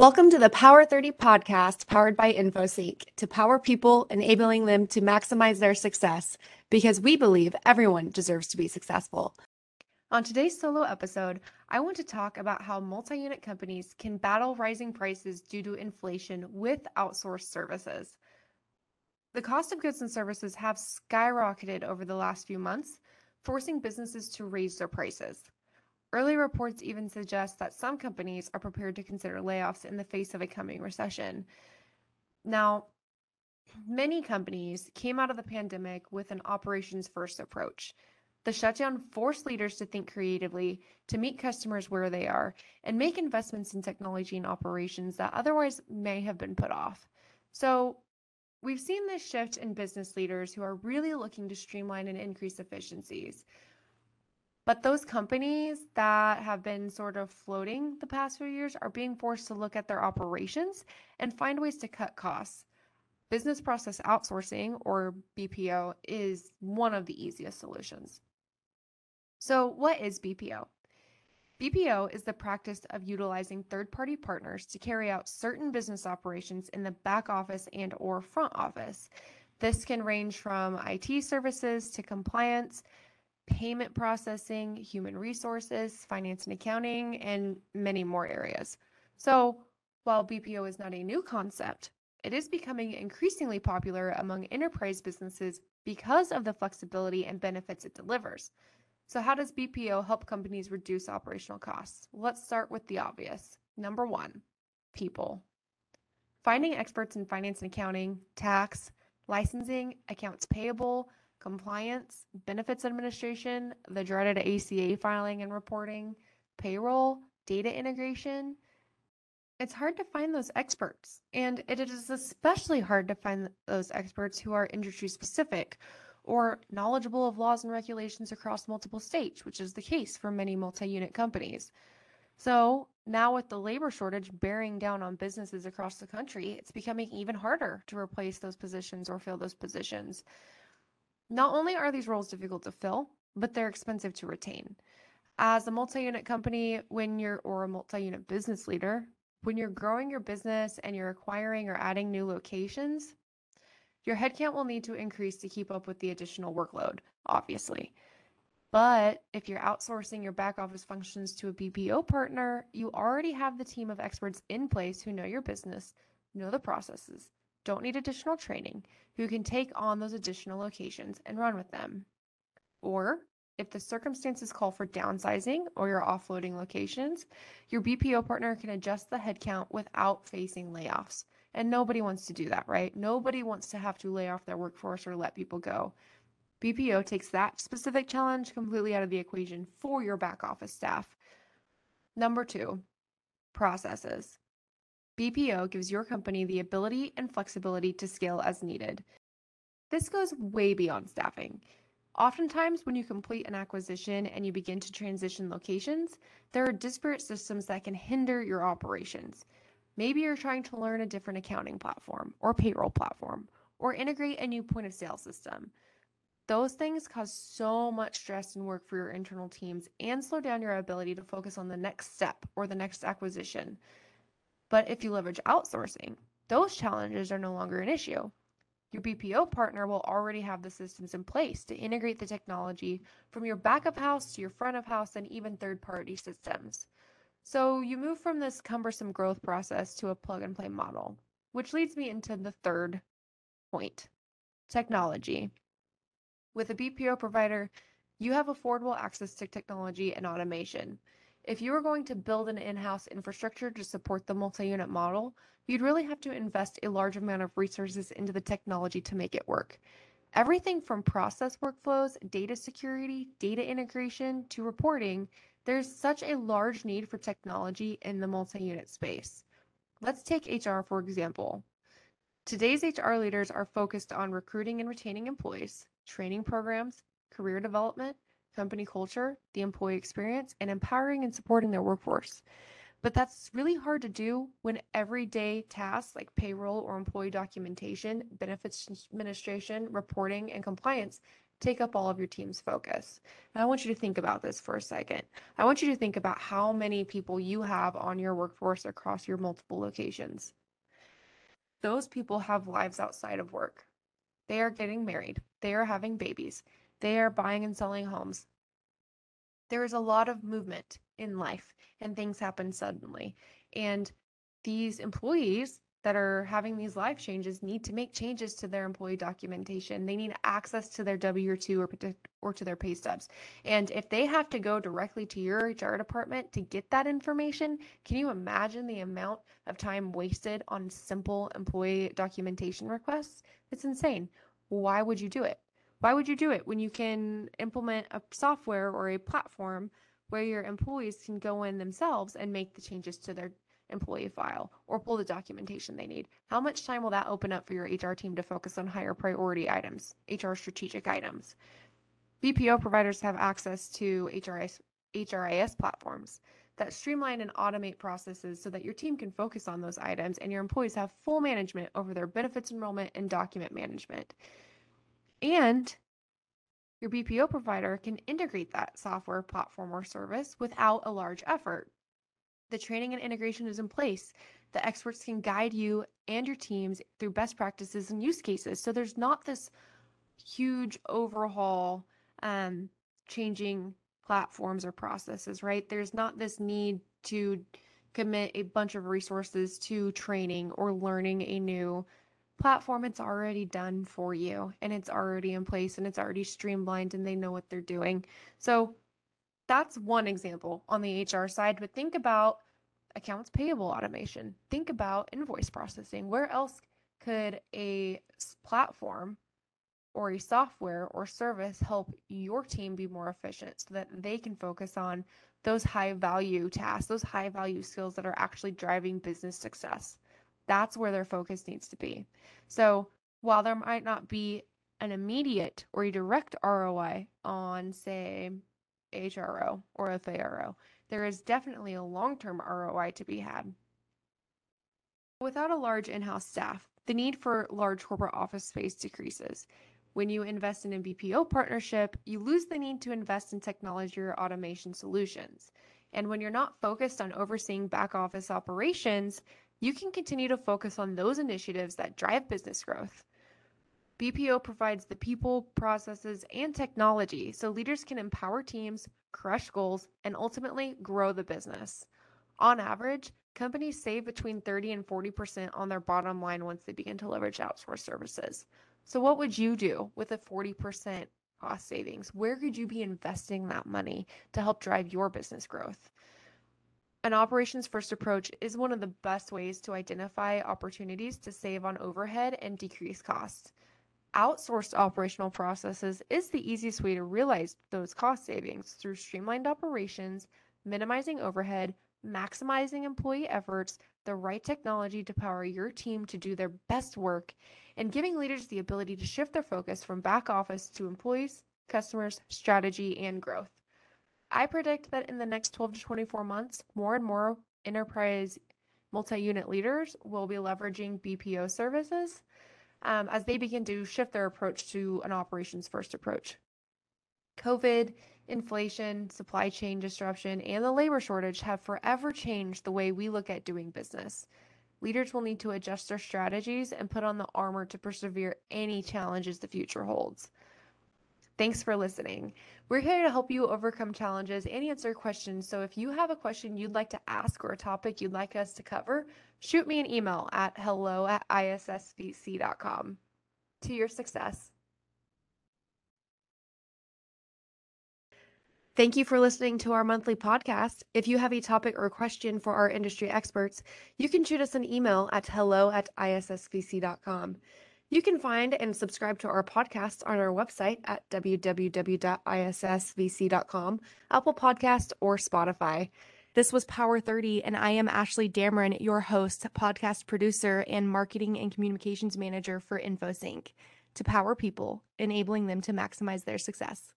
Welcome to the Power 30 podcast powered by InfoSync to power people, enabling them to maximize their success because we believe everyone deserves to be successful. On today's solo episode, I want to talk about how multi unit companies can battle rising prices due to inflation with outsourced services. The cost of goods and services have skyrocketed over the last few months, forcing businesses to raise their prices. Early reports even suggest that some companies are prepared to consider layoffs in the face of a coming recession. Now, many companies came out of the pandemic with an operations first approach. The shutdown forced leaders to think creatively, to meet customers where they are, and make investments in technology and operations that otherwise may have been put off. So, we've seen this shift in business leaders who are really looking to streamline and increase efficiencies. But those companies that have been sort of floating the past few years are being forced to look at their operations and find ways to cut costs. Business process outsourcing, or BPO, is one of the easiest solutions. So, what is BPO? BPO is the practice of utilizing third-party partners to carry out certain business operations in the back office and or front office. This can range from IT services to compliance, payment processing, human resources, finance and accounting, and many more areas. So, while BPO is not a new concept, it is becoming increasingly popular among enterprise businesses because of the flexibility and benefits it delivers. So, how does BPO help companies reduce operational costs? Let's start with the obvious. Number one, people. Finding experts in finance and accounting, tax, licensing, accounts payable, compliance, benefits administration, the dreaded ACA filing and reporting, payroll, data integration. It's hard to find those experts, and it is especially hard to find those experts who are industry specific or knowledgeable of laws and regulations across multiple states, which is the case for many multi unit companies. So, now with the labor shortage bearing down on businesses across the country, it's becoming even harder to replace those positions or fill those positions. Not only are these roles difficult to fill, but they're expensive to retain. As a multi unit company, when you're, or a multi unit business leader, when you're growing your business and you're acquiring or adding new locations, your headcount will need to increase to keep up with the additional workload, obviously. But if you're outsourcing your back office functions to a BPO partner, you already have the team of experts in place who know your business, know the processes, don't need additional training, who can take on those additional locations and run with them. Or if the circumstances call for downsizing or you're offloading locations, your BPO partner can adjust the headcount without facing layoffs. And nobody wants to do that, right? Nobody wants to have to lay off their workforce or let people go. BPO takes that specific challenge completely out of the equation for your back office staff. Number two, processes. BPO gives your company the ability and flexibility to scale as needed. This goes way beyond staffing. Oftentimes, when you complete an acquisition and you begin to transition locations, there are disparate systems that can hinder your operations. Maybe you're trying to learn a different accounting platform or payroll platform or integrate a new point of sale system. Those things cause so much stress and work for your internal teams and slow down your ability to focus on the next step or the next acquisition. But if you leverage outsourcing, those challenges are no longer an issue. Your BPO partner will already have the systems in place to integrate the technology from your back of house to your front of house and even third party systems. So you move from this cumbersome growth process to a plug and play model, which leads me into the third point technology. With a BPO provider, you have affordable access to technology and automation. If you were going to build an in-house infrastructure to support the multi-unit model, you'd really have to invest a large amount of resources into the technology to make it work. Everything from process workflows, data security, data integration, to reporting, there's such a large need for technology in the multi-unit space. Let's take HR for example. Today's HR leaders are focused on recruiting and retaining employees, training programs, career development, company culture, the employee experience, and empowering and supporting their workforce. But that's really hard to do when everyday tasks like payroll or employee documentation, benefits administration, reporting, and compliance take up all of your team's focus. I want you to think about this for a second. I want you to think about how many people you have on your workforce across your multiple locations. Those people have lives outside of work. They are getting married, they are having babies, they are buying and selling homes. There is a lot of movement in life, and things happen suddenly. And these employees that are having these life changes need to make changes to their employee documentation. They need access to their W 2 or, or to their pay stubs. And if they have to go directly to your HR department to get that information, can you imagine the amount of time wasted on simple employee documentation requests? It's insane. Why would you do it? Why would you do it when you can implement a software or a platform where your employees can go in themselves and make the changes to their employee file or pull the documentation they need. How much time will that open up for your HR team to focus on higher priority items, HR strategic items? BPO providers have access to HRIS, HRIS platforms that streamline and automate processes so that your team can focus on those items and your employees have full management over their benefits enrollment and document management. And your BPO provider can integrate that software platform or service without a large effort. The training and integration is in place. The experts can guide you and your teams through best practices and use cases. So there's not this huge overhaul um, changing platforms or processes, right? There's not this need to commit a bunch of resources to training or learning a new platform. It's already done for you and it's already in place and it's already streamlined and they know what they're doing. So that's one example on the HR side, but think about accounts payable automation. Think about invoice processing. Where else could a platform or a software or service help your team be more efficient so that they can focus on those high value tasks, those high value skills that are actually driving business success? That's where their focus needs to be. So, while there might not be an immediate or a direct ROI on, say, HRO or FARO, there is definitely a long term ROI to be had. Without a large in house staff, the need for large corporate office space decreases. When you invest in a BPO partnership, you lose the need to invest in technology or automation solutions. And when you're not focused on overseeing back office operations, you can continue to focus on those initiatives that drive business growth. BPO provides the people, processes, and technology so leaders can empower teams, crush goals, and ultimately grow the business. On average, companies save between 30 and 40% on their bottom line once they begin to leverage outsourced services. So, what would you do with a 40% cost savings? Where could you be investing that money to help drive your business growth? An operations first approach is one of the best ways to identify opportunities to save on overhead and decrease costs. Outsourced operational processes is the easiest way to realize those cost savings through streamlined operations, minimizing overhead, maximizing employee efforts, the right technology to power your team to do their best work, and giving leaders the ability to shift their focus from back office to employees, customers, strategy, and growth. I predict that in the next 12 to 24 months, more and more enterprise multi unit leaders will be leveraging BPO services um, as they begin to shift their approach to an operations first approach. COVID, inflation, supply chain disruption, and the labor shortage have forever changed the way we look at doing business. Leaders will need to adjust their strategies and put on the armor to persevere any challenges the future holds. Thanks for listening. We're here to help you overcome challenges and answer questions. So if you have a question you'd like to ask or a topic you'd like us to cover, shoot me an email at hello at issvc.com. To your success. Thank you for listening to our monthly podcast. If you have a topic or question for our industry experts, you can shoot us an email at hello at issvc.com. You can find and subscribe to our podcast on our website at www.issvc.com, Apple Podcast, or Spotify. This was Power 30, and I am Ashley Dameron, your host, podcast producer, and marketing and communications manager for InfoSync to power people, enabling them to maximize their success.